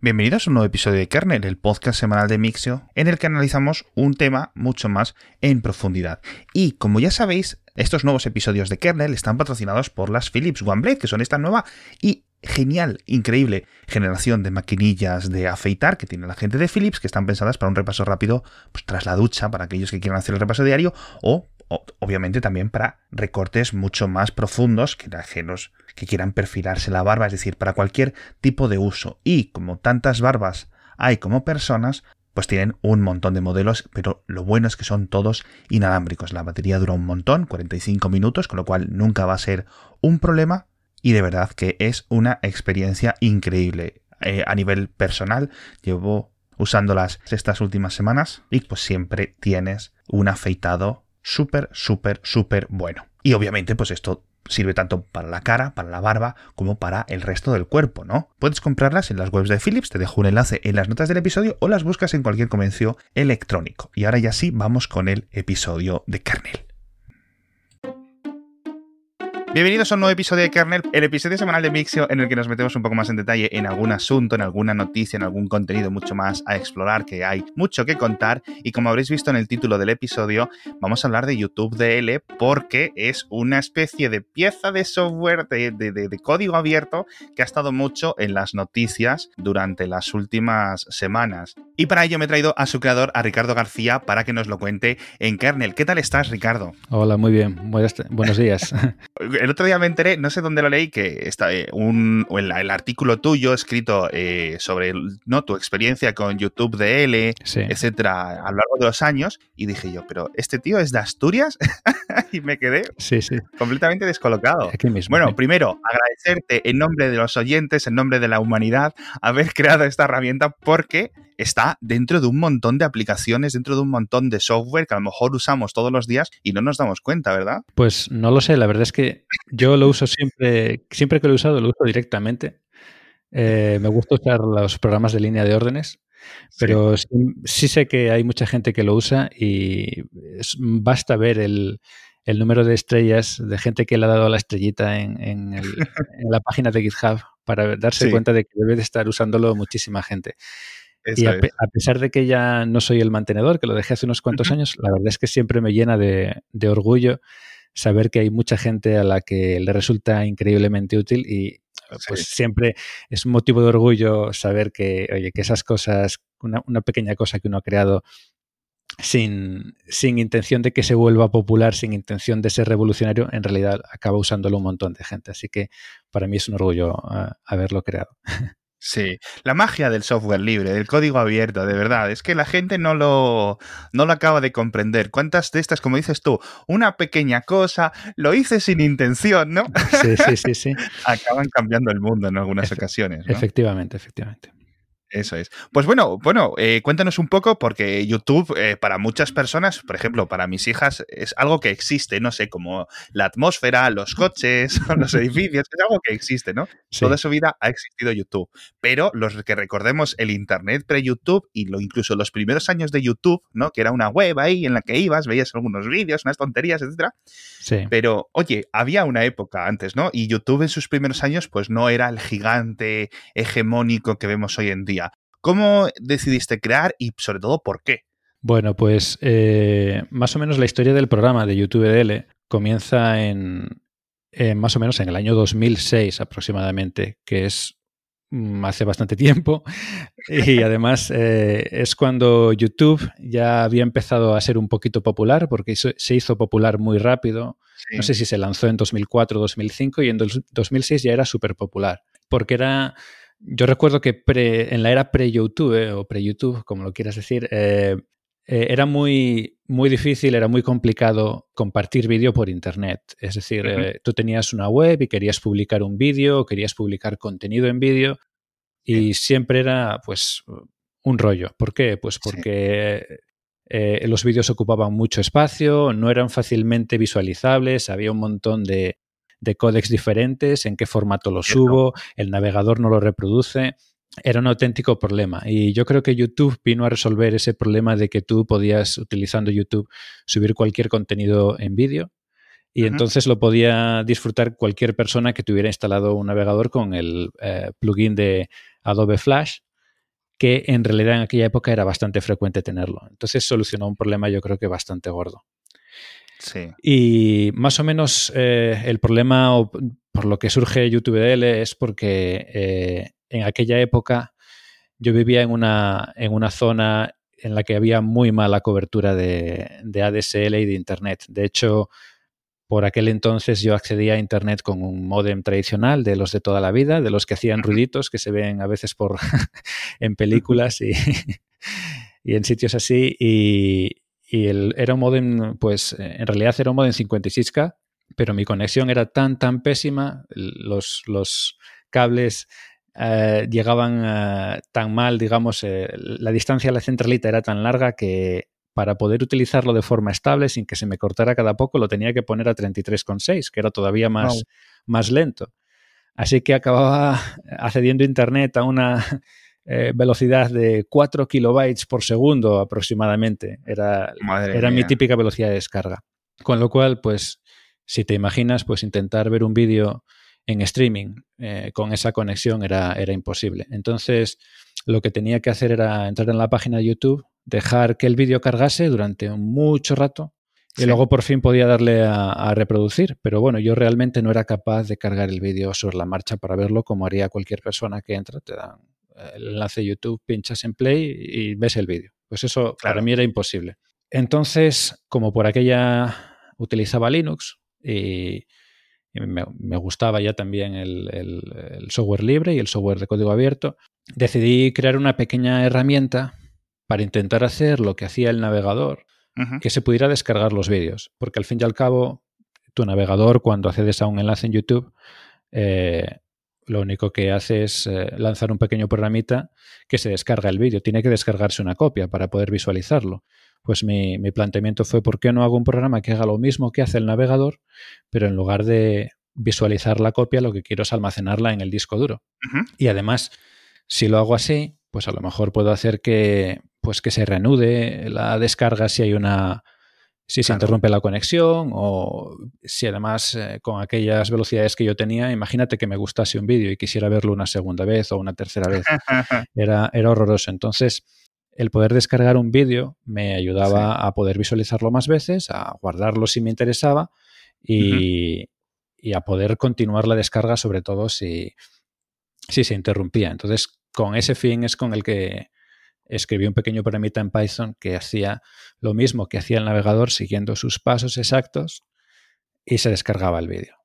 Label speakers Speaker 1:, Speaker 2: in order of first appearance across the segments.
Speaker 1: Bienvenidos a un nuevo episodio de Kernel, el podcast semanal de Mixio, en el que analizamos un tema mucho más en profundidad. Y como ya sabéis, estos nuevos episodios de Kernel están patrocinados por las Philips OneBlade, que son esta nueva y genial, increíble generación de maquinillas de afeitar que tiene la gente de Philips, que están pensadas para un repaso rápido pues, tras la ducha, para aquellos que quieran hacer el repaso diario, o, obviamente también para recortes mucho más profundos que ajenos que quieran perfilarse la barba, es decir, para cualquier tipo de uso. Y como tantas barbas hay como personas, pues tienen un montón de modelos, pero lo bueno es que son todos inalámbricos. La batería dura un montón, 45 minutos, con lo cual nunca va a ser un problema y de verdad que es una experiencia increíble. Eh, a nivel personal, llevo usándolas estas últimas semanas y pues siempre tienes un afeitado súper, súper, súper bueno. Y obviamente pues esto sirve tanto para la cara, para la barba, como para el resto del cuerpo, ¿no? Puedes comprarlas en las webs de Philips, te dejo un enlace en las notas del episodio o las buscas en cualquier comercio electrónico. Y ahora ya sí, vamos con el episodio de Kernel. Bienvenidos a un nuevo episodio de Kernel, el episodio semanal de Mixio en el que nos metemos un poco más en detalle en algún asunto, en alguna noticia, en algún contenido mucho más a explorar, que hay mucho que contar. Y como habréis visto en el título del episodio, vamos a hablar de YouTube DL porque es una especie de pieza de software, de, código abierto que ha estado mucho en las noticias durante las últimas semanas. Y para ello me he traído a su creador, a Ricardo García, para que nos lo cuente en Kernel. ¿Qué tal estás, Ricardo?
Speaker 2: Hola, muy bien. Buenos días.
Speaker 1: el otro día me enteré, no sé dónde lo leí, que está eh, un, el, el, artículo tuyo escrito eh, sobre ¿no? tu experiencia con YouTube DL, etcétera, a lo largo de los años, y dije yo, pero este tío es de Asturias, y me quedé
Speaker 2: sí, sí.
Speaker 1: completamente descolocado. bueno, primero, agradecerte en nombre de los oyentes, en nombre de la humanidad, haber creado esta herramienta porque está dentro de un montón de aplicaciones, dentro de un montón de software que a lo mejor usamos todos los días y no nos damos cuenta, ¿verdad?
Speaker 2: Pues no lo sé, la verdad es que yo lo uso siempre, siempre que lo he usado, lo uso directamente. Eh, me gusta usar los programas de línea de órdenes, pero sí, sé que hay mucha gente que lo usa y basta ver el, número de estrellas de gente que le ha dado la estrellita en, la página de GitHub para darse cuenta de que debe de estar usándolo muchísima gente y a, pesar de que ya no soy el mantenedor, que lo dejé hace unos cuantos años, la verdad es que siempre me llena de, orgullo saber que hay mucha gente a la que le resulta increíblemente útil y pues siempre es un motivo de orgullo saber que, oye, que esas cosas, una, una pequeña cosa que uno ha creado sin, sin, intención de que se vuelva popular, sin intención de ser revolucionario, en realidad acaba usándolo un montón de gente. Así que para mí es un orgullo ah, haberlo creado.
Speaker 1: Sí, la magia del software libre, del código abierto, de verdad, es que la gente no lo, no lo acaba de comprender. ¿Cuántas de estas, como dices tú, una pequeña cosa, lo hice sin intención, ¿no?
Speaker 2: Sí, sí, sí, sí.
Speaker 1: Acaban cambiando el mundo en algunas ocasiones.
Speaker 2: Efectivamente, efectivamente.
Speaker 1: Eso es. Pues bueno, bueno, eh, cuéntanos un poco, porque YouTube eh, para muchas personas, por ejemplo, para mis hijas, es algo que existe, no sé, como la atmósfera, los coches, los edificios, es algo que existe, ¿no? Toda su vida ha existido YouTube. Pero los que recordemos el Internet pre-YouTube y lo, incluso los primeros años de YouTube, ¿no? Que era una web ahí en la que ibas, veías algunos vídeos, unas tonterías, etcétera.
Speaker 2: Sí.
Speaker 1: Pero, oye, había una época antes, ¿no? Y YouTube en sus primeros años, pues no era el gigante hegemónico que vemos hoy en día ¿Cómo decidiste crear y sobre todo por qué?
Speaker 2: Bueno, pues eh, más o menos la historia del programa de YouTube DL comienza en, más o menos en el año 2006 aproximadamente, que es mm, hace bastante tiempo y además eh, es cuando YouTube ya había empezado a ser un poquito popular porque se hizo popular muy rápido. No sé si se lanzó en 2004 o 2005 y en 2006 ya era súper popular porque era yo recuerdo que en la era pre-YouTube eh, o pre-YouTube, como lo quieras decir, eh, eh, era muy, muy difícil, era muy complicado compartir vídeo por Internet. Es decir, tú tenías una web y querías publicar un vídeo, querías publicar contenido en vídeo y siempre era pues un rollo. ¿Por qué? Pues porque los vídeos ocupaban mucho espacio, no eran fácilmente visualizables, había un montón de, de códex diferentes, en qué formato lo subo, el navegador no lo reproduce. Era un auténtico problema. Y yo creo que YouTube vino a resolver ese problema de que tú podías, utilizando YouTube, subir cualquier contenido en vídeo. Y entonces lo podía disfrutar cualquier persona que tuviera instalado un navegador con el eh, plugin de Adobe Flash que en realidad en aquella época era bastante frecuente tenerlo. Entonces solucionó un problema yo creo que bastante gordo.
Speaker 1: Sí.
Speaker 2: Y más o menos eh, el problema por lo que surge YouTube DL es porque eh, en aquella época yo vivía en una, en una zona en la que había muy mala cobertura de, de ADSL y de Internet. De hecho, por aquel entonces yo accedía a Internet con un modem tradicional de los de toda la vida, de los que hacían ruiditos que se ven a veces por en películas y, y, en sitios así. Y, y el, era un modem, pues en realidad era un modem 56K, pero mi conexión era tan, tan pésima, los, los cables eh, llegaban eh, tan mal, digamos, eh, la distancia a la centralita era tan larga que para poder utilizarlo de forma estable sin que se me cortara cada poco, lo tenía que poner a 33,6, que era todavía más, más lento. Así que acababa accediendo a Internet a una eh, velocidad de 4 kilobytes por segundo aproximadamente. Era, era mi típica velocidad de descarga. Con lo cual, pues, si te imaginas, pues intentar ver un vídeo en streaming eh, con esa conexión era, era imposible. Entonces, lo que tenía que hacer era entrar en la página de YouTube, dejar que el vídeo cargase durante mucho rato y luego por fin podía darle a, reproducir. Pero bueno, yo realmente no era capaz de cargar el vídeo sobre la marcha para verlo como haría cualquier persona que entra. Te dan el enlace de YouTube, pinchas en play y ves el vídeo. Pues eso para mí era imposible. Entonces, como por aquella utilizaba Linux y, me, gustaba ya también el software libre y el software de código abierto, decidí crear una pequeña herramienta para intentar hacer lo que hacía el navegador, que se pudiera descargar los vídeos. Porque al fin y al cabo, tu navegador, cuando accedes a un enlace en YouTube, eh, lo único que hace es eh, lanzar un pequeño programita que se descarga el vídeo. Tiene que descargarse una copia para poder visualizarlo. Pues mi, planteamiento fue, ¿por qué no hago un programa que haga lo mismo que hace el navegador, pero en lugar de visualizar la copia, lo que quiero es almacenarla en el disco duro? Y además, si lo hago así, pues a lo mejor puedo hacer que, pues que se reanude la descarga si hay una si se interrumpe la conexión o si además eh, con aquellas velocidades que yo tenía, imagínate que me gustase un vídeo y quisiera verlo una segunda vez o una tercera vez. Era, era horroroso. Entonces, el poder descargar un vídeo me ayudaba a poder visualizarlo más veces, a guardarlo si me interesaba y, y a poder continuar la descarga, sobre todo si, si se interrumpía. Entonces, con ese fin es con el que escribí un pequeño programita en Python que hacía lo mismo que hacía el navegador siguiendo sus pasos exactos y se descargaba el vídeo,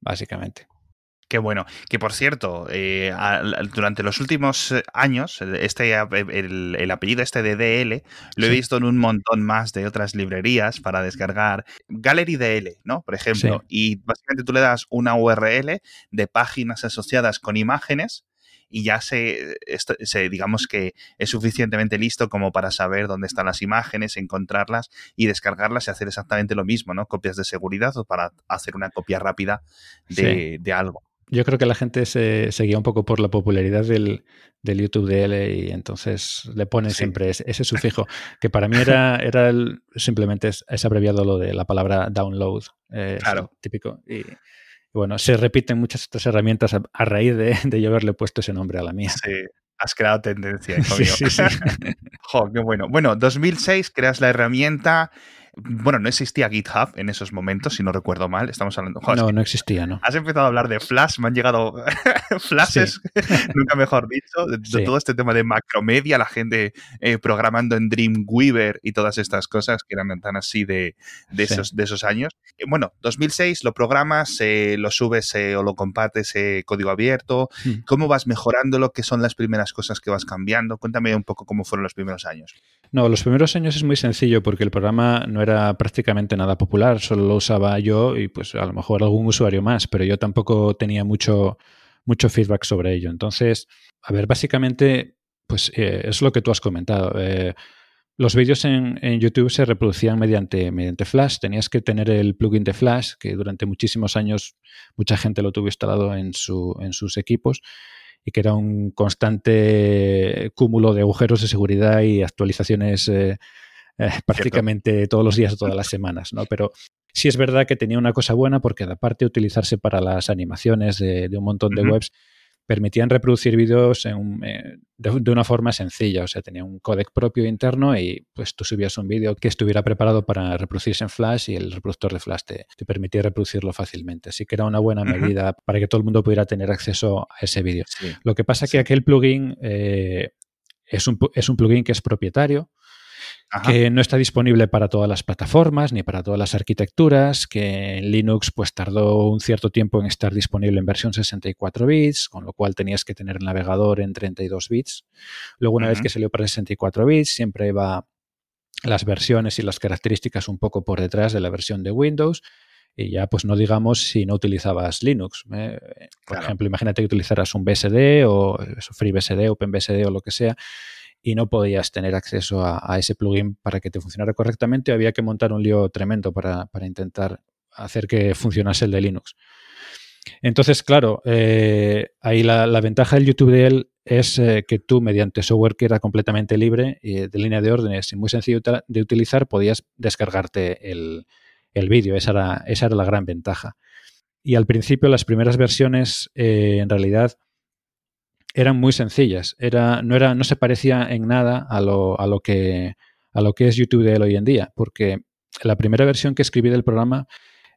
Speaker 2: básicamente.
Speaker 1: Qué bueno. Que por cierto, eh, durante los últimos eh, años, este, el, apellido este de DL lo he visto en un montón más de otras librerías para descargar. Gallery DL, ¿no? Por ejemplo. Y básicamente tú le das una URL de páginas asociadas con imágenes y ya se, se, digamos que es suficientemente listo como para saber dónde están las imágenes, encontrarlas y descargarlas y hacer exactamente lo mismo, ¿no? Copias de seguridad o para hacer una copia rápida de, algo.
Speaker 2: Yo creo que la gente se seguía un poco por la popularidad del, del YouTube DL y entonces le pone siempre ese, sufijo, que para mí era, era simplemente es, abreviado lo de la palabra download. Eh, claro. Típico. Y, bueno, se repiten muchas otras herramientas a, raíz de, de, yo haberle puesto ese nombre a la mía.
Speaker 1: Sí, has creado tendencia, hijo sí, Sí, jo, qué bueno. Bueno, 2006 creas la herramienta bueno, no existía GitHub en esos momentos, si no recuerdo mal. Estamos hablando.
Speaker 2: no, no existía, ¿no?
Speaker 1: Has empezado a hablar de Flash, me han llegado flashes, nunca mejor dicho, de, todo este tema de macromedia, la gente eh, programando en Dreamweaver y todas estas cosas que eran tan así de, de, esos, de esos años. Eh, bueno, 2006 lo programas, eh, lo subes o lo compartes código abierto. Hmm. ¿Cómo vas mejorándolo? ¿Qué son las primeras cosas que vas cambiando? Cuéntame un poco cómo fueron los primeros años.
Speaker 2: No, los primeros años es muy sencillo porque el programa no era prácticamente nada popular, solo lo usaba yo y pues a lo mejor algún usuario más, pero yo tampoco tenía mucho, mucho feedback sobre ello. Entonces, a ver, básicamente, pues eh, es lo que tú has comentado. Eh, los vídeos en, YouTube se reproducían mediante, mediante Flash. Tenías que tener el plugin de Flash, que durante muchísimos años mucha gente lo tuvo instalado en, su, en sus equipos y que era un constante cúmulo de agujeros de seguridad y actualizaciones eh, eh, prácticamente todos los días o todas las semanas, ¿no? Pero sí es verdad que tenía una cosa buena porque aparte de utilizarse para las animaciones de, un montón de webs, permitían reproducir vídeos de, una forma sencilla. O sea, tenía un codec propio interno y pues tú subías un vídeo que estuviera preparado para reproducirse en Flash y el reproductor de Flash te, permitía reproducirlo fácilmente. Así que era una buena medida para que todo el mundo pudiera tener acceso a ese vídeo. Lo que pasa es que aquel plugin eh, es, un, es un plugin que es propietario que no está disponible para todas las plataformas ni para todas las arquitecturas, que en Linux pues tardó un cierto tiempo en estar disponible en versión 64 bits, con lo cual tenías que tener el navegador en 32 bits. Luego una vez que salió para 64 bits, siempre iba las versiones y las características un poco por detrás de la versión de Windows. Y ya, pues no digamos si no utilizabas Linux. ¿eh? Por ejemplo, imagínate que utilizaras un BSD o FreeBSD, OpenBSD o lo que sea y no podías tener acceso a, ese plugin para que te funcionara correctamente. Había que montar un lío tremendo para, intentar hacer que funcionase el de Linux. Entonces, claro, eh, ahí la, ventaja del YouTube de él es eh, que tú, mediante software que era completamente libre y de línea de órdenes y muy sencillo de utilizar, podías descargarte el, vídeo. Esa era, esa era la gran ventaja. Y al principio, las primeras versiones, eh, en realidad, eran muy sencillas. Era, no, era, no se parecía en nada a lo, a lo, que, a lo que es YouTube de él hoy en día, porque la primera versión que escribí del programa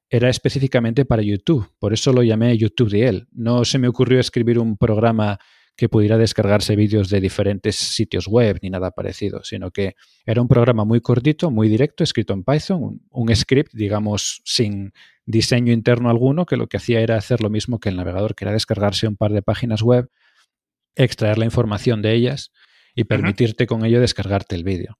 Speaker 2: era específicamente para YouTube, por eso lo llamé YouTube de él. No se me ocurrió escribir un programa que pudiera descargarse vídeos de diferentes sitios web ni nada parecido, sino que era un programa muy cortito, muy directo, escrito en Python, un, un, script, digamos, sin diseño interno alguno, que lo que hacía era hacer lo mismo que el navegador, que era descargarse un par de páginas web extraer la información de ellas y permitirte con ello descargarte el vídeo.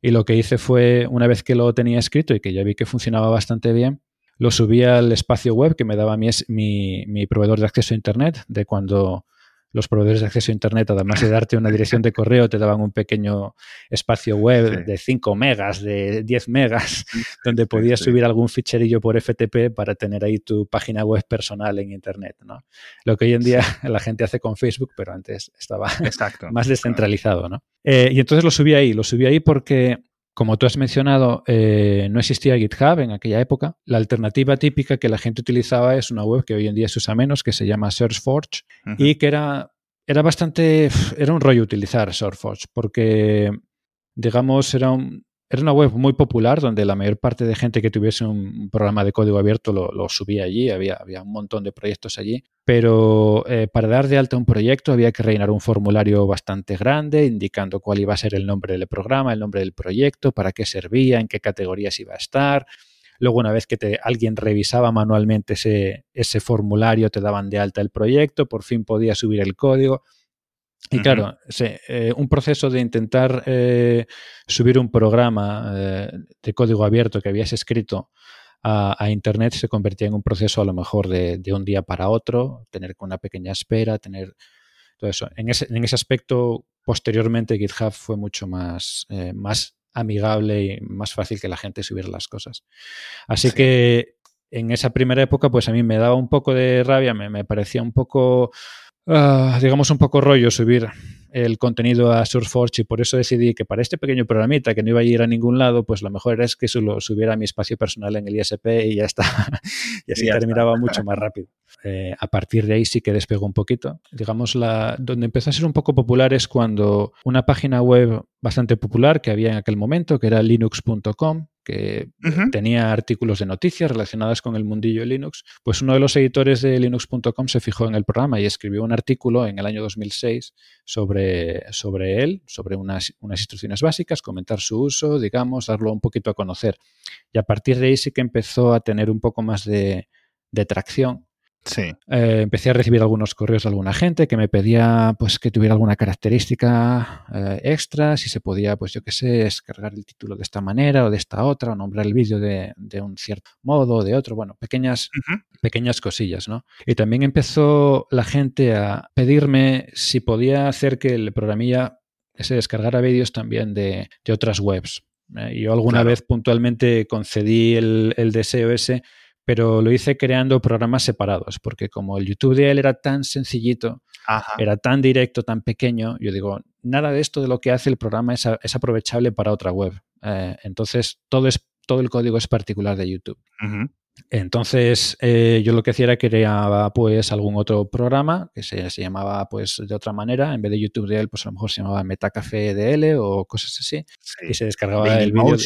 Speaker 2: Y lo que hice fue, una vez que lo tenía escrito y que ya vi que funcionaba bastante bien, lo subí al espacio web que me daba mi, mi, mi proveedor de acceso a Internet, de cuando los proveedores de acceso a Internet, además de darte una dirección de correo, te daban un pequeño espacio web de 5 megas, de 10 megas, donde podías subir algún ficherillo por FTP para tener ahí tu página web personal en Internet. ¿no? Lo que hoy en día la gente hace con Facebook, pero antes estaba más descentralizado. ¿no? Eh, y entonces lo subí ahí, lo subí ahí porque como tú has mencionado, eh, no existía GitHub en aquella época. La alternativa típica que la gente utilizaba es una web que hoy en día se usa menos, que se llama SearchForge, y que era, era bastante, era un rollo utilizar SearchForge, porque, digamos, era un, era una web muy popular donde la mayor parte de gente que tuviese un programa de código abierto lo, subía allí, había, había, un montón de proyectos allí, pero eh, para dar de alta un proyecto había que rellenar un formulario bastante grande indicando cuál iba a ser el nombre del programa, el nombre del proyecto, para qué servía, en qué categorías iba a estar. Luego, una vez que te, alguien revisaba manualmente ese, ese formulario, te daban de alta el proyecto, por fin podías subir el código. Y claro, eh, un proceso de intentar eh, subir un programa eh, de código abierto que habías escrito a, Internet se convertía en un proceso a lo mejor de, un día para otro, tener una pequeña espera, tener todo eso. En ese, en ese aspecto, posteriormente GitHub fue mucho más, más amigable y más fácil que la gente subiera las cosas. Así que en esa primera época, pues a mí me daba un poco de rabia, me, me parecía un poco Ah, digamos, un poco rollo subir el contenido a SourceForge y por eso decidí que para este pequeño programita que no iba a ir a ningún lado, pues lo mejor es que solo subiera a mi espacio personal en el ISP y ya está. y así terminaba mucho más rápido. Eh, a partir de ahí sí que despegó un poquito. Digamos, la, donde empezó a ser un poco popular es cuando una página web bastante popular que había en aquel momento, que era linux.com, que tenía artículos de noticias relacionadas con el mundillo de Linux, pues uno de los editores de linux.com se fijó en el programa y escribió un artículo en el año 2006 sobre, sobre él, sobre unas, unas instrucciones básicas, comentar su uso, digamos, darlo un poquito a conocer. Y a partir de ahí sí que empezó a tener un poco más de, de tracción
Speaker 1: Sí.
Speaker 2: Eh, empecé a recibir algunos correos de alguna gente que me pedía pues que tuviera alguna característica eh, extra, si se podía, pues yo qué sé, descargar el título de esta manera o de esta otra, o nombrar el vídeo de, un cierto modo o de otro, bueno, pequeñas, pequeñas cosillas, ¿no? Y también empezó la gente a pedirme si podía hacer que el programilla se descargara vídeos también de, otras webs. Eh, yo alguna vez puntualmente concedí el, el deseo ese pero lo hice creando programas separados, porque como el YouTube de él era tan sencillito, era tan directo, tan pequeño, yo digo, nada de esto de lo que hace el programa es, aprovechable para otra web. Eh, entonces, todo, es, todo el código es particular de YouTube. Entonces, eh, yo lo que hacía era creaba pues algún otro programa que se, llamaba pues de otra manera, en vez de YouTube DL, pues a lo mejor se llamaba Metacafé DL o cosas así, y se descargaba el vídeo.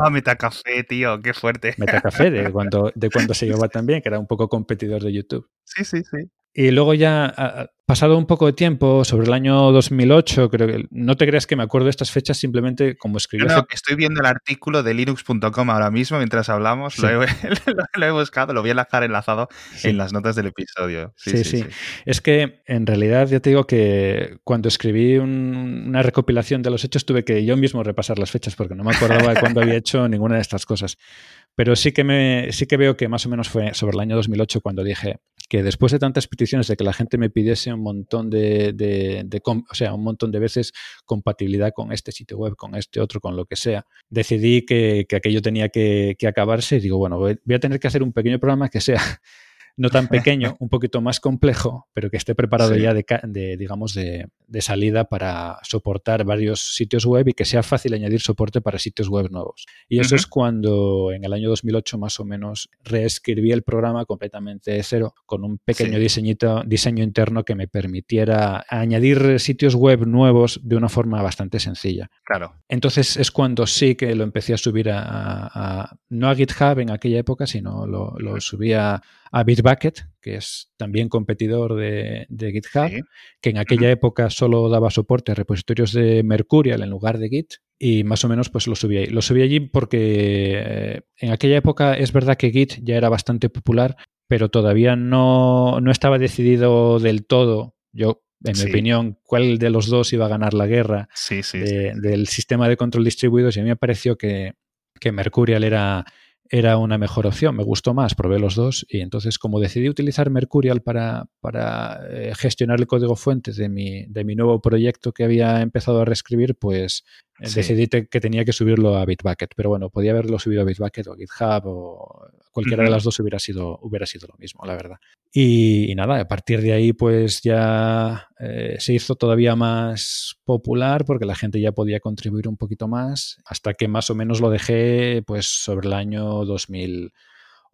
Speaker 1: Oh, Metacafé, tío, qué fuerte.
Speaker 2: Metacafé, de cuando, de cuando se llevaba también, que era un poco competidor de YouTube.
Speaker 1: Sí, sí, sí.
Speaker 2: Y luego ya, pasado un poco de tiempo, sobre el año 2008, creo que no te creas que me acuerdo de estas fechas, simplemente como escribí.
Speaker 1: No, estoy viendo el artículo de linux.com ahora mismo mientras hablamos, lo, he, buscado, lo voy a dejar enlazado en las notas del episodio.
Speaker 2: Sí sí, Es que en realidad ya te digo que cuando escribí una recopilación de los hechos tuve que yo mismo repasar las fechas porque no me acordaba de cuándo había hecho ninguna de estas cosas. Pero sí que, me, sí que veo que más o menos fue sobre el año 2008 cuando dije que después de tantas peticiones de que la gente me pidiese un montón de, o sea, un montón de veces compatibilidad con este sitio web, con este otro, con lo que sea, decidí que, aquello tenía que, que, acabarse y digo, bueno, voy a tener que hacer un pequeño programa que sea no tan pequeño, un poquito más complejo, pero que esté preparado ya de, digamos, de, salida para soportar varios sitios web y que sea fácil añadir soporte para sitios web nuevos. Y eso es cuando en el año 2008 más o menos reescribí el programa completamente de cero con un pequeño diseñito, diseño interno que me permitiera añadir sitios web nuevos de una forma bastante sencilla.
Speaker 1: Claro.
Speaker 2: Entonces es cuando sí que lo empecé a subir a, no a GitHub en aquella época, sino lo, lo subí a, a Bitbucket, que es también competidor de, GitHub, que en aquella época solo daba soporte a repositorios de Mercurial en lugar de Git. Y más o menos pues lo subí ahí. Lo subí allí porque eh, en aquella época es verdad que Git ya era bastante popular, pero todavía no, estaba decidido del todo. Yo en mi opinión, cuál de los dos iba a ganar la guerra del sistema de control distribuidos y a mí me pareció que, que Mercurial era, era una mejor opción, me gustó más, probé los dos y entonces como decidí utilizar Mercurial para, para eh, gestionar el código fuente de mi, de mi nuevo proyecto que había empezado a reescribir, pues eh, decidí que tenía que subirlo a Bitbucket, pero bueno, podía haberlo subido a Bitbucket o GitHub o cualquiera de las dos hubiera sido, hubiera sido lo mismo, la verdad. Y, nada, a partir de ahí pues ya eh, se hizo todavía más popular porque la gente ya podía contribuir un poquito más, hasta que más o menos lo dejé pues sobre el año 2000.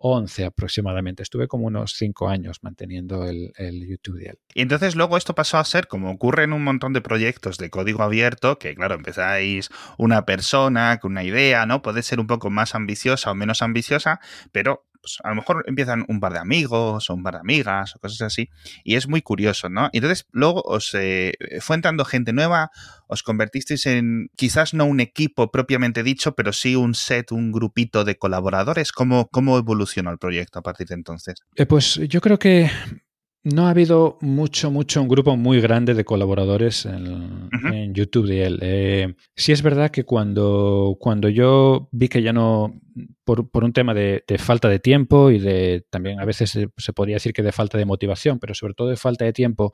Speaker 2: 11 aproximadamente. Estuve como unos 5 años manteniendo el, YouTube de él.
Speaker 1: Y entonces luego esto pasó a ser, como ocurre en un montón de proyectos de código abierto, que claro, empezáis una persona con una idea, ¿no? Puede ser un poco más ambiciosa o menos ambiciosa, pero pues, a lo mejor empiezan un par de amigos o un par de amigas o cosas así, y es muy curioso, ¿no? Entonces luego os eh, fue entrando gente nueva, os convertisteis en quizás no un equipo propiamente dicho, pero sí un set, un grupito de colaboradores. ¿Cómo, cómo evolucionó el proyecto a partir de entonces?
Speaker 2: Eh, pues yo creo que no ha habido mucho, mucho, un grupo muy grande de colaboradores en, YouTube de él. Eh, sí es verdad que cuando, cuando yo vi que ya no, por, un tema de, falta de tiempo y de también a veces se, podría decir que de falta de motivación, pero sobre todo de falta de tiempo,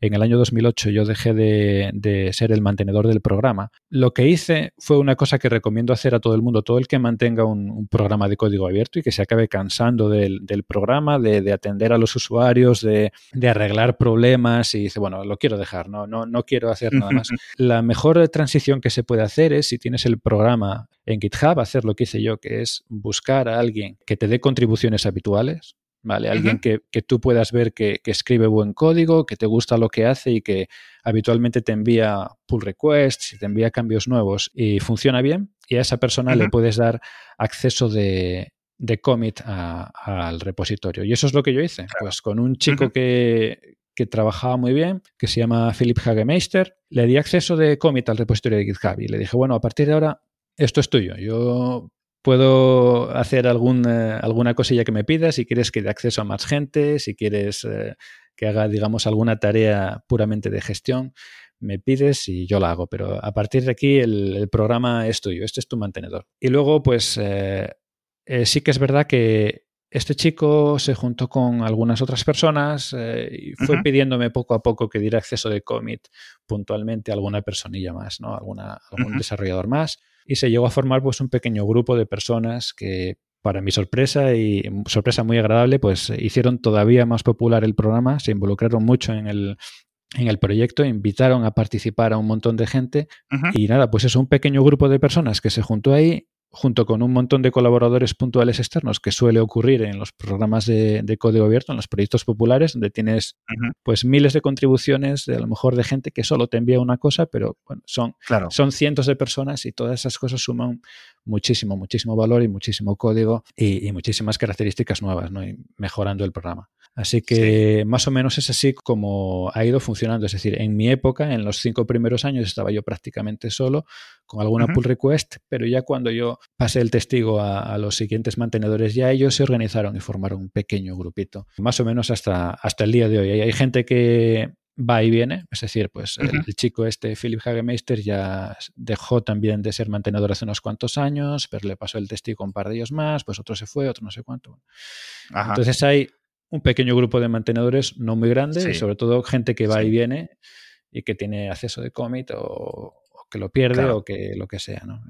Speaker 2: en el año 2008 yo dejé de, ser el mantenedor del programa. Lo que hice fue una cosa que recomiendo hacer a todo el mundo, todo el que mantenga un, programa de código abierto y que se acabe cansando del, programa, de, atender a los usuarios, de, arreglar problemas y dice, bueno, lo quiero dejar, no, no, no quiero hacer nada más. La mejor transición que se puede hacer es si tienes el programa en GitHub, hacer lo que hice yo, que es buscar a alguien que te dé contribuciones habituales, ¿vale? Alguien que, tú puedas ver que, escribe buen código, que te gusta lo que hace y que habitualmente te envía pull requests y te envía cambios nuevos y funciona bien. Y a esa persona le puedes dar acceso de, de commit al repositorio. Y eso es lo que yo hice. Pues con un chico que, que trabajaba muy bien, que se llama Philip Hagemeister, le di acceso de commit al repositorio de GitHub y le dije, bueno, a partir de ahora esto es tuyo. Yo puedo hacer algún, eh, alguna cosilla que me pidas, si quieres que dé acceso a más gente, si quieres eh, que haga, digamos, alguna tarea puramente de gestión, me pides y yo la hago. Pero a partir de aquí el, programa es tuyo, este es tu mantenedor. Y luego, pues eh, sí que es verdad que este chico se juntó con algunas otras personas y fue pidiéndome poco a poco que diera acceso de commit puntualmente a alguna personilla más, ¿no? Alguna, algún desarrollador más y se llegó a formar pues un pequeño grupo de personas que para mi sorpresa y sorpresa muy agradable, pues hicieron todavía más popular el programa, se involucraron mucho en el, en el proyecto, invitaron a participar a un montón de gente y nada, pues es un pequeño grupo de personas que se juntó ahí, junto con un montón de colaboradores puntuales externos que suele ocurrir en los programas de, código abierto, en los proyectos populares, donde tienes pues miles de contribuciones, de a lo mejor de gente que solo te envía una cosa, pero bueno, son, son cientos de personas y todas esas cosas suman muchísimo, muchísimo valor y muchísimo código y, muchísimas características nuevas, ¿no? Y mejorando el programa. Así que más o menos es así como ha ido funcionando. Es decir, en mi época, en los cinco primeros años, estaba yo prácticamente solo, con alguna pull request, pero ya cuando yo pasé el testigo a, los siguientes mantenedores, ya ellos se organizaron y formaron un pequeño grupito. Más o menos hasta, hasta el día de hoy. Hay gente que va y viene, es decir, pues el, chico este, Philip Hagemeister, ya dejó también de ser mantenedor hace unos cuantos años, pero le pasó el testigo un par de ellos más, pues otro se fue, otro no sé cuánto. Entonces hay un pequeño grupo de mantenedores, no muy grande, y sobre todo gente que va y viene y que tiene acceso de commit o, que lo pierde o que lo que sea, ¿no?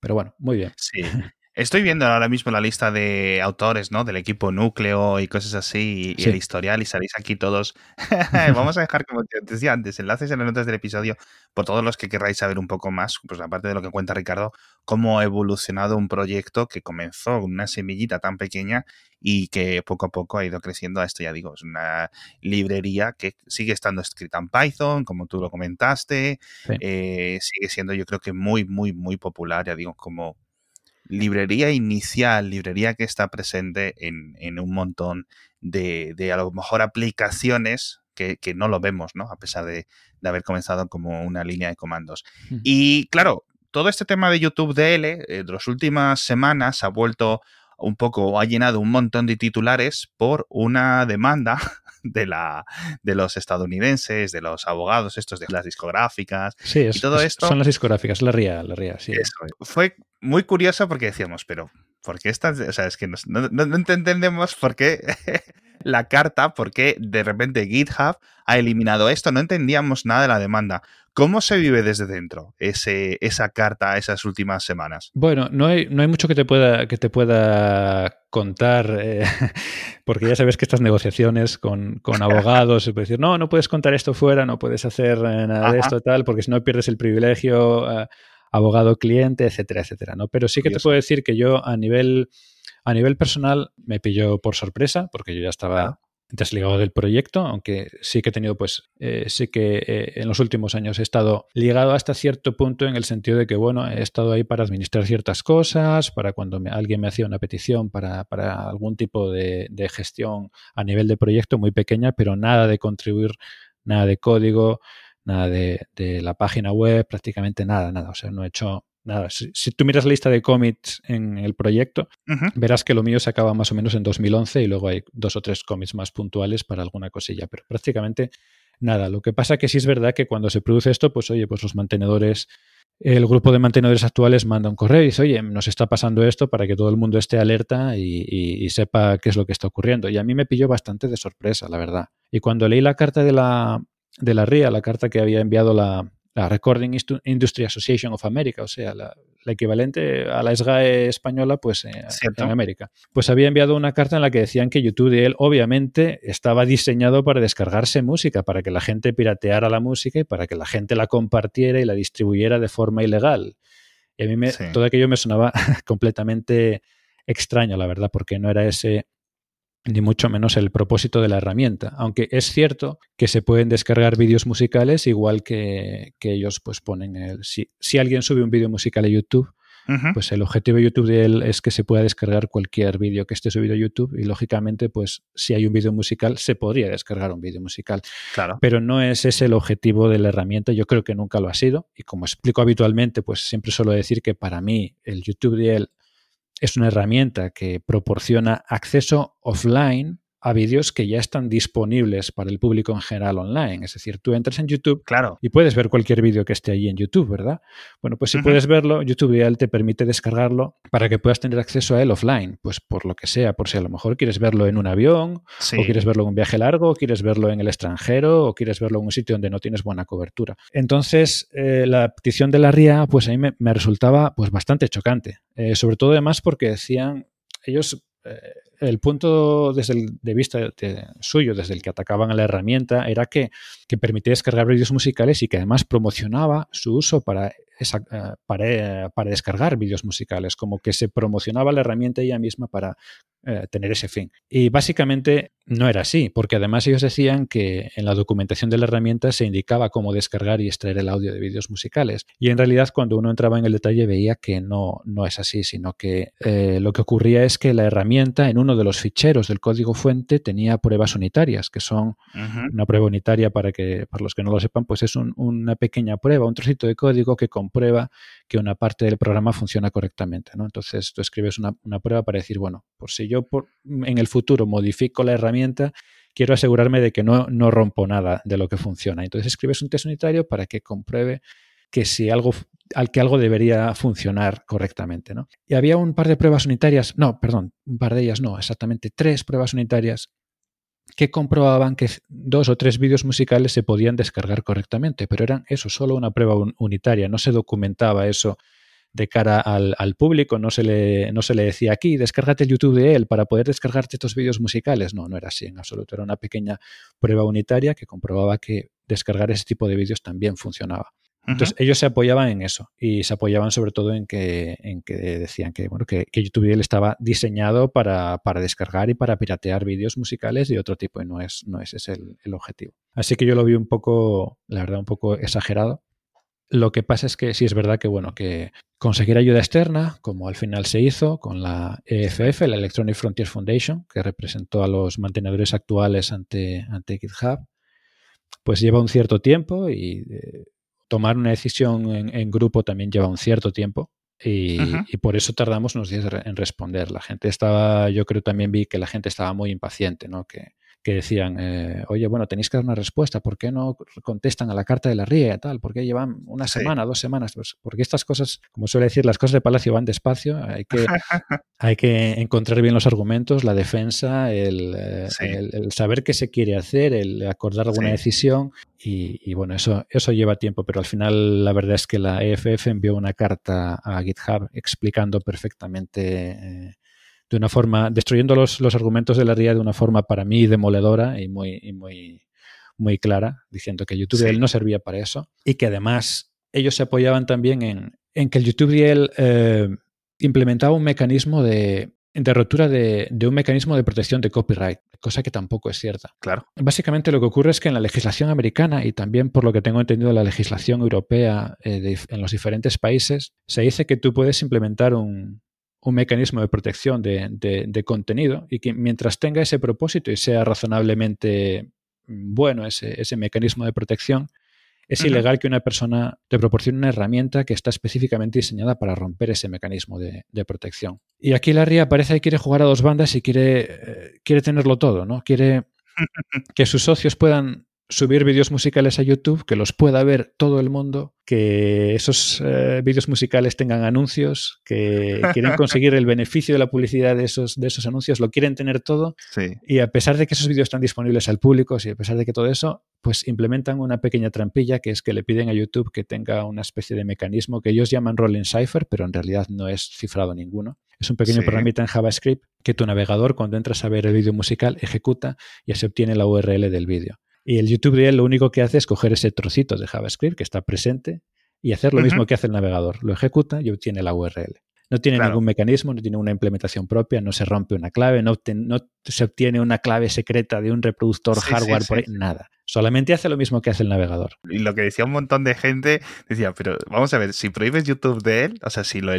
Speaker 2: Pero bueno, muy bien.
Speaker 1: Sí. Estoy viendo ahora mismo la lista de autores, ¿no? Del equipo núcleo y cosas así, y, el historial, y salís aquí todos. Vamos a dejar, como te decía antes, enlaces en las notas del episodio por todos los que querráis saber un poco más, pues aparte de lo que cuenta Ricardo, cómo ha evolucionado un proyecto que comenzó con una semillita tan pequeña y que poco a poco ha ido creciendo a esto, ya digo, es una librería que sigue estando escrita en Python, como tú lo comentaste, eh, sigue siendo yo creo que muy, muy, muy popular, ya digo, como librería inicial, librería que está presente en, un montón de, a lo mejor aplicaciones que, no lo vemos, ¿no? A pesar de, haber comenzado como una línea de comandos. Y claro, todo este tema de YouTube DL, eh, de las últimas semanas ha vuelto un poco, ha llenado un montón de titulares por una demanda de, la, de los estadounidenses, de los abogados estos de las discográficas.
Speaker 2: Sí, y todo esto. Son las discográficas, la RIA, la RIA, sí.
Speaker 1: fue muy curioso porque decíamos, pero ¿por qué estas? O sea, es que no, no, entendemos por qué la carta, por qué de repente GitHub ha eliminado esto, no entendíamos nada de la demanda. ¿Cómo se vive desde dentro ese, esa carta esas últimas semanas?
Speaker 2: Bueno, no hay, no hay mucho que te pueda, que te pueda contar, eh, porque ya sabes que estas negociaciones con, abogados, se puede decir, no, no puedes contar esto fuera, no puedes hacer eh, nada de esto tal, porque si no pierdes el privilegio eh, abogado-cliente, etcétera, etcétera. ¿no? Pero sí que te puedo decir que yo a nivel, a nivel personal me pilló por sorpresa, porque yo ya estaba desligado del proyecto, aunque sí que he tenido, pues, eh, sí que eh, en los últimos años he estado ligado hasta cierto punto en el sentido de que, bueno, he estado ahí para administrar ciertas cosas, para cuando alguien me hacía una petición para, algún tipo de, gestión a nivel de proyecto muy pequeña, pero nada de contribuir, nada de código, nada de, de la página web, prácticamente nada, nada. O sea, no he hecho nada, si, tú miras la lista de commits en el proyecto, verás que lo mío se acaba más o menos en 2011 y luego hay dos o tres commits más puntuales para alguna cosilla, pero prácticamente nada. Lo que pasa que sí es verdad que cuando se produce esto, pues oye, pues los mantenedores, el grupo de mantenedores actuales manda un correo y dice, oye, nos está pasando esto para que todo el mundo esté alerta y, sepa qué es lo que está ocurriendo. Y a mí me pilló bastante de sorpresa, la verdad. Y cuando leí la carta de la, de la RIA, la carta que había enviado la, la Recording Industry Association of America, o sea, la, equivalente a la SGAE española, pues en América. Pues había enviado una carta en la que decían que YouTube de él obviamente estaba diseñado para descargarse música, para que la gente pirateara la música y para que la gente la compartiera y la distribuyera de forma ilegal. Y a mí me, todo aquello me sonaba completamente extraño, la verdad, porque no era ese ni mucho menos el propósito de la herramienta. Aunque es cierto que se pueden descargar vídeos musicales igual que, ellos pues ponen el... Si, si alguien sube un vídeo musical a YouTube, pues el objetivo de YouTube de él es que se pueda descargar cualquier vídeo que esté subido a YouTube y lógicamente pues si hay un vídeo musical se podría descargar un vídeo musical.
Speaker 1: Claro.
Speaker 2: Pero no es ese el objetivo de la herramienta, yo creo que nunca lo ha sido y como explico habitualmente pues siempre suelo decir que para mí el YouTube de él es una herramienta que proporciona acceso offline a vídeos que ya están disponibles para el público en general online. Es decir, tú entras en YouTube
Speaker 1: claro.
Speaker 2: y puedes ver cualquier vídeo que esté ahí en YouTube, ¿verdad? Bueno, pues si puedes verlo, YouTube ya te permite descargarlo para que puedas tener acceso a él offline, pues por lo que sea, por si a lo mejor quieres verlo en un avión, o quieres verlo en un viaje largo, o quieres verlo en el extranjero, o quieres verlo en un sitio donde no tienes buena cobertura. Entonces, eh, la petición de la RIA, pues a mí me, resultaba pues bastante chocante, eh, sobre todo además porque decían, ellos eh, el punto desde el de vista suyo, desde el que atacaban a la herramienta, era que, permitía descargar vídeos musicales y que además promocionaba su uso para para, para, descargar vídeos musicales, como que se promocionaba la herramienta ella misma para eh, tener ese fin. Y básicamente no era así, porque además ellos decían que en la documentación de la herramienta se indicaba cómo descargar y extraer el audio de vídeos musicales. Y en realidad cuando uno entraba en el detalle veía que no, no es así, sino que eh, lo que ocurría es que la herramienta en uno de los ficheros del código fuente tenía pruebas unitarias, que son una prueba unitaria para que, para los que no lo sepan, pues es una pequeña prueba, un trocito de código que comprueba que una parte del programa funciona correctamente. ¿no? Entonces tú escribes una, prueba para decir, bueno, por si yo en el futuro modifico la herramienta, quiero asegurarme de que no, no rompo nada de lo que funciona. Entonces escribes un test unitario para que compruebe que si algo al que algo debería funcionar correctamente. ¿no? Y había un par de pruebas unitarias, no, perdón, un par de ellas no, exactamente tres pruebas unitarias que comprobaban que dos o tres vídeos musicales se podían descargar correctamente, pero eran eso, solo una prueba unitaria, no se documentaba eso de cara al, público, no se, le, no se le decía aquí, descárgate el YouTube de él para poder descargarte estos vídeos musicales. No, no era así en absoluto, era una pequeña prueba unitaria que comprobaba que descargar ese tipo de vídeos también funcionaba. Entonces ellos se apoyaban en eso y se apoyaban sobre todo en que, en que decían que, bueno, que, que YouTube estaba diseñado para, para, descargar y para piratear vídeos musicales de otro tipo y no es, no es ese el, el, objetivo. Así que yo lo vi un poco, la verdad, un poco exagerado. Lo que pasa es que sí es verdad que, bueno, que conseguir ayuda externa, como al final se hizo con la EFF, la Electronic Frontier Foundation, que representó a los mantenedores actuales ante, ante GitHub, pues lleva un cierto tiempo y eh, tomar una decisión en, grupo también lleva un cierto tiempo y, por eso tardamos unos días en responder. La gente estaba, yo creo también vi que la gente estaba muy impaciente, ¿no? Que, que decían, eh, oye, bueno, tenéis que dar una respuesta, ¿por qué no contestan a la carta de la RIE y tal? ¿Por qué llevan una semana, dos semanas? Pues porque estas cosas, como suele decir, las cosas de Palacio van despacio, hay que, hay que encontrar bien los argumentos, la defensa, el, eh, el, saber qué se quiere hacer, el acordar alguna decisión y, bueno, eso, eso lleva tiempo, pero al final la verdad es que la EFF envió una carta a GitHub explicando perfectamente... Eh, de una forma, destruyendo los, los, argumentos de la RIA de una forma para mí demoledora y muy, muy, muy clara, diciendo que YouTube no servía para eso y que además ellos se apoyaban también en, en que el YouTube eh, implementaba un mecanismo de, de rotura de, de, un mecanismo de protección de copyright, cosa que tampoco es cierta.
Speaker 1: Claro.
Speaker 2: Básicamente lo que ocurre es que en la legislación americana y también por lo que tengo entendido la legislación europea eh, en los diferentes países, se dice que tú puedes implementar un, un mecanismo de protección de, contenido y que mientras tenga ese propósito y sea razonablemente bueno ese, mecanismo de protección, es ilegal que una persona te proporcione una herramienta que está específicamente diseñada para romper ese mecanismo de, protección. Y aquí la RIA parece que quiere jugar a dos bandas y quiere, eh, quiere tenerlo todo, ¿no? Quiere que sus socios puedan subir vídeos musicales a YouTube, que los pueda ver todo el mundo, que esos eh, vídeos musicales tengan anuncios, que quieren conseguir el beneficio de la publicidad de esos, de esos anuncios, lo quieren tener todo. Y a pesar de que esos vídeos están disponibles al público, y a pesar de que todo eso, pues implementan una pequeña trampilla que es que le piden a YouTube que tenga una especie de mecanismo que ellos llaman rolling cipher, pero en realidad no es cifrado ninguno. Es un pequeño programita en JavaScript que tu navegador, cuando entras a ver el vídeo musical, ejecuta y se obtiene la URL del vídeo. Y el YouTube de él lo único que hace es coger ese trocito de JavaScript que está presente y hacer lo mismo que hace el navegador. Lo ejecuta y obtiene la URL. No tiene ningún mecanismo, no tiene una implementación propia, no se rompe una clave, no, no se obtiene una clave secreta de un reproductor hardware por ahí, nada. Solamente hace lo mismo que hace el navegador.
Speaker 1: Y lo que decía un montón de gente, decía, pero vamos a ver, si prohíbes YouTube de él, o sea, si lo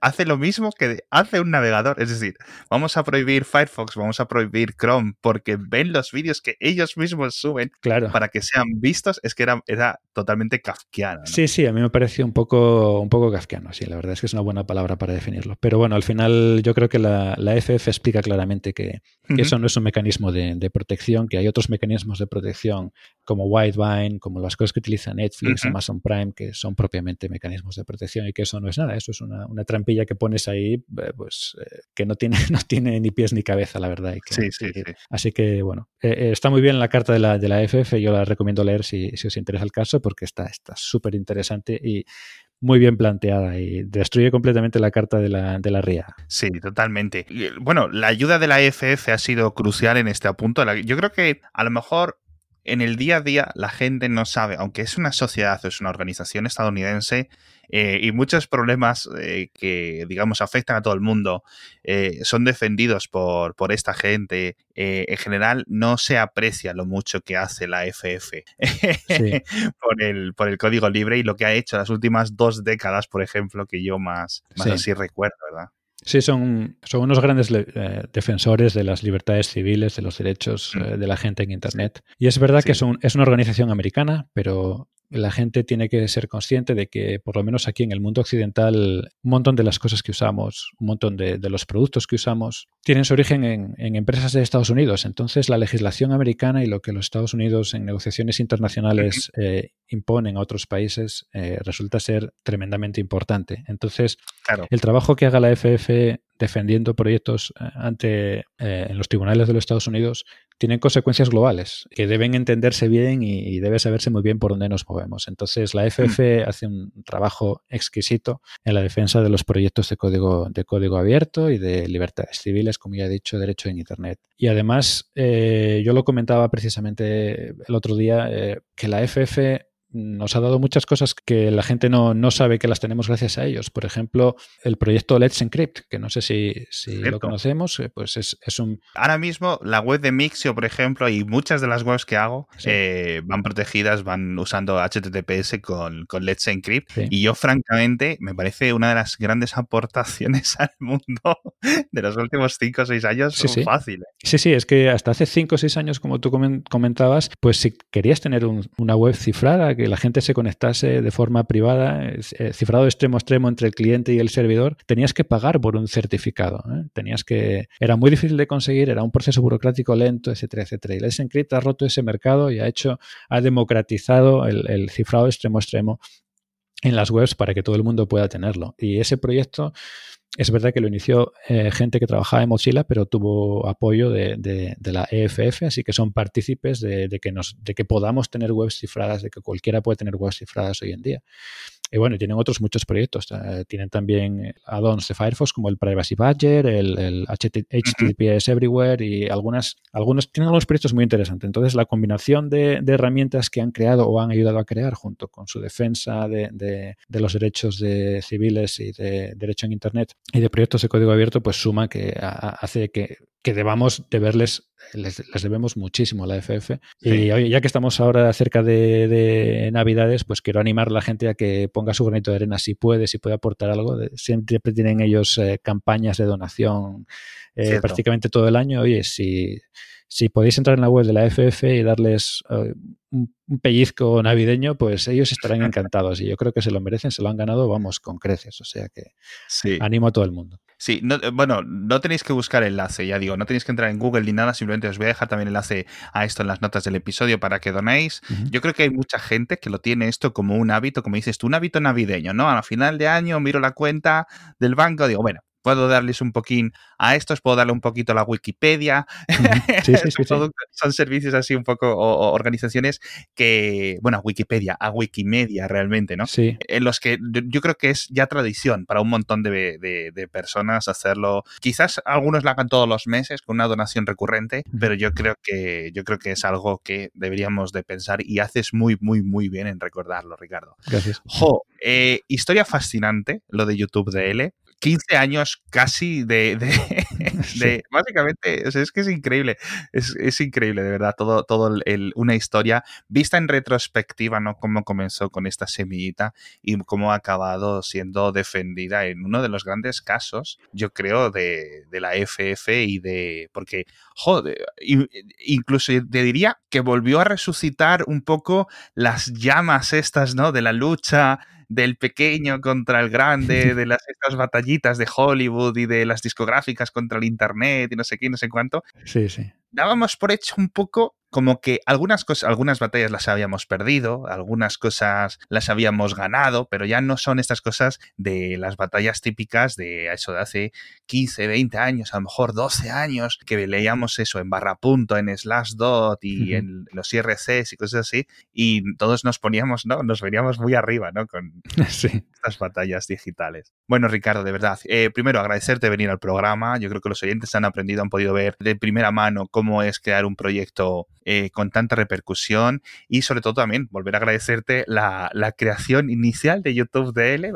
Speaker 1: hace lo mismo que hace un navegador. Es decir, vamos a prohibir Firefox, vamos a prohibir Chrome, porque ven los vídeos que ellos mismos suben
Speaker 2: claro.
Speaker 1: para que sean vistos, es que era, era totalmente kafkiano.
Speaker 2: Sí, sí, a mí me pareció un poco, un poco kafkiano, sí, la verdad es que es una buena palabra para definirlo. Pero bueno, al final yo creo que la, la FF explica claramente que, eso no es un mecanismo de, de protección, que hay otros mecanismos de protección como Widevine, como las cosas que utiliza Netflix, Amazon Prime, que son propiamente mecanismos de protección y que eso no es nada, eso es una, trampilla que pones ahí, eh, pues eh, que no tiene, no tiene ni pies ni cabeza, la verdad.
Speaker 1: sí, sí, sí.
Speaker 2: Así que bueno, eh, está muy bien la carta de la, de la FF, yo la recomiendo leer si, os interesa el caso porque está súper interesante y muy bien planteada y destruye completamente la carta de la, de la RIA.
Speaker 1: Sí, totalmente. Bueno, la ayuda de la FF ha sido crucial en este punto. Yo creo que a lo mejor en el día a día la gente no sabe, aunque es una sociedad o es una organización estadounidense eh, y muchos problemas eh, que, digamos, afectan a todo el mundo eh, son defendidos por, por esta gente, en general no se aprecia lo mucho que hace la FF por, el, por el código libre y lo que ha hecho las últimas dos décadas, por ejemplo, que yo más, más así recuerdo, ¿verdad?
Speaker 2: Sí, son, son unos grandes defensores de las libertades civiles, de los derechos mm. de la gente en Internet. Y es verdad que son, es una organización americana, pero la gente tiene que ser consciente de que, por lo menos aquí en el mundo occidental, un montón de las cosas que usamos, un montón de, los productos que usamos, tienen su origen en, empresas de Estados Unidos. Entonces, la legislación americana y lo que los Estados Unidos en negociaciones internacionales eh, imponen a otros países eh, resulta ser tremendamente importante. Entonces, el trabajo que haga la FF defendiendo proyectos eh, ante en los tribunales de los Estados Unidos tienen consecuencias globales que deben entenderse bien y, debe saberse muy bien por dónde nos movemos. Entonces, la FF mm. hace un trabajo exquisito en la defensa de los proyectos de código, de código abierto y de libertades civiles, como ya he dicho, derecho en Internet. Y además, eh, yo lo comentaba precisamente el otro día, eh, que la FF nos ha dado muchas cosas que la gente no, no, sabe que las tenemos gracias a ellos. Por ejemplo, el proyecto Let's Encrypt, que no sé si, si lo conocemos, eh, pues es, es, un...
Speaker 1: Ahora mismo la web de Mixio, por ejemplo, y muchas de las webs que hago eh, van protegidas, van usando HTTPS con, con Let's Encrypt. Y yo, francamente, me parece una de las grandes aportaciones al mundo de los últimos 5 o 6 años sí, son fáciles.
Speaker 2: Sí, sí, es que hasta hace 5 o 6 años, como tú comentabas, pues si querías tener una web cifrada, que la gente se conectase de forma privada, eh, cifrado extremo extremo entre el cliente y el servidor, tenías que pagar por un certificado. ¿eh? Tenías que. Era muy difícil de conseguir, era un proceso burocrático lento, etcétera, etcétera. Y Let's Encrypt ha roto ese mercado y ha hecho, ha democratizado el, cifrado extremo extremo en las webs para que todo el mundo pueda tenerlo. Y ese proyecto es verdad que lo inició eh, gente que trabajaba en Mozilla, pero tuvo apoyo de, la EFF, así que son partícipes de, que de que podamos tener webs cifradas, de que cualquiera puede tener webs cifradas hoy en día. Y bueno, tienen otros muchos proyectos. Eh, tienen también add-ons de Firefox como el Privacy Badger, el, HTTPS Everywhere y algunas, algunos tienen algunos proyectos muy interesantes. Entonces, la combinación de, herramientas que han creado o han ayudado a crear junto con su defensa de, los derechos de civiles y de derecho en Internet y de proyectos de código abierto, pues suma que hace que, que debamos deberles les, debemos muchísimo a la FF. Y ya que estamos ahora cerca de, Navidades, pues quiero animar a la gente a que ponga su granito de arena si puede, si puede aportar algo. Siempre tienen ellos eh, campañas de donación eh, prácticamente todo el año. Oye, si, si podéis entrar en la web de la FF y darles eh, un, pellizco navideño, pues ellos estarán encantados. Y yo creo que se lo merecen, se lo han ganado, vamos, con creces. O sea que animo a todo el mundo.
Speaker 1: Sí, eh, bueno, no tenéis que buscar enlace, ya digo, no tenéis que entrar en Google ni nada, simplemente os voy a dejar también enlace a esto en las notas del episodio para que donéis. Yo creo que hay mucha gente que lo tiene esto como un hábito, como dices tú, un hábito navideño, ¿no? A final de año miro la cuenta del banco, digo, bueno, puedo darles un poquín a estos, puedo darle un poquito a la Wikipedia. Sí, sí, sí, son servicios así un poco, o, organizaciones que, bueno, a Wikipedia, a Wikimedia realmente, ¿no?
Speaker 2: Sí.
Speaker 1: En los que yo creo que es ya tradición para un montón de, de, personas hacerlo. Quizás algunos lo hagan todos los meses con una donación recurrente, pero yo creo que, yo creo que es algo que deberíamos de pensar y haces muy, muy, muy bien en recordarlo, Ricardo.
Speaker 2: Gracias.
Speaker 1: Jo, eh, historia fascinante, lo de YouTube DL. 15 años casi de, de, básicamente, es que es increíble, es, increíble de verdad, todo, todo el, una historia vista en retrospectiva, ¿no? Cómo comenzó con esta semillita y cómo ha acabado siendo defendida en uno de los grandes casos, yo creo, de, de la FF y de, porque, joder, incluso te diría que volvió a resucitar un poco las llamas estas, ¿no? De la lucha del pequeño contra el grande, de las estas batallitas de Hollywood y de las discográficas contra el internet y no sé qué, no sé cuánto.
Speaker 2: Sí, sí.
Speaker 1: Dábamos por hecho un poco como que algunas cosas, algunas batallas las habíamos perdido, algunas cosas las habíamos ganado, pero ya no son estas cosas de las batallas típicas de eso de hace 15, 20 años, a lo mejor 12 años, que leíamos eso en barra punto, en slash dot y en los IRCs y cosas así, y todos nos poníamos, ¿no? Nos veníamos muy arriba, ¿no? Con estas batallas digitales. Bueno, Ricardo, de verdad, eh, primero agradecerte venir al programa. Yo creo que los oyentes han aprendido, han podido ver de primera mano cómo cómo es crear un proyecto eh, con tanta repercusión y sobre todo también volver a agradecerte la, creación inicial de YouTube DL,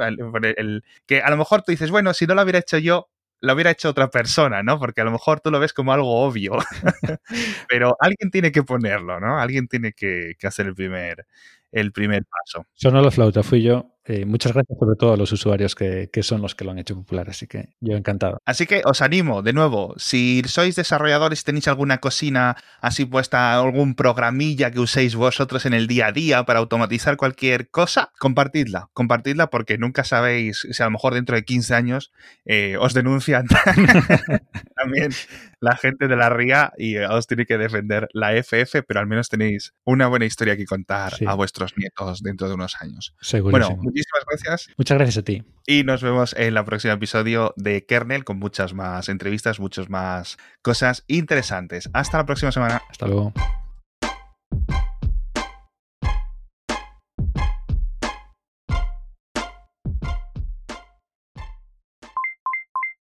Speaker 1: el, que a lo mejor tú dices, bueno, si no lo hubiera hecho yo, lo hubiera hecho otra persona, ¿no? Porque a lo mejor tú lo ves como algo obvio, pero alguien tiene que ponerlo, ¿no? Alguien tiene que, que hacer el primer, el primer paso.
Speaker 2: Sonó la flauta, fui yo. Eh, muchas gracias sobre todo a los usuarios que, son los que lo han hecho popular, así que yo encantado.
Speaker 1: Así que os animo, de nuevo, si sois desarrolladores y tenéis alguna cocina así puesta, algún programilla que uséis vosotros en el día a día para automatizar cualquier cosa, compartidla, compartidla porque nunca sabéis si a lo mejor dentro de 15 años eh, os denuncian también la gente de la RIA y os tiene que defender la FF, pero al menos tenéis una buena historia que contar a vuestros nietos dentro de unos años.
Speaker 2: Seguro.
Speaker 1: Bueno, muchísimas gracias.
Speaker 2: Muchas gracias a ti.
Speaker 1: Y nos vemos en el próximo episodio de Kernel con muchas más entrevistas, muchas más cosas interesantes. Hasta la próxima semana.
Speaker 2: Hasta luego.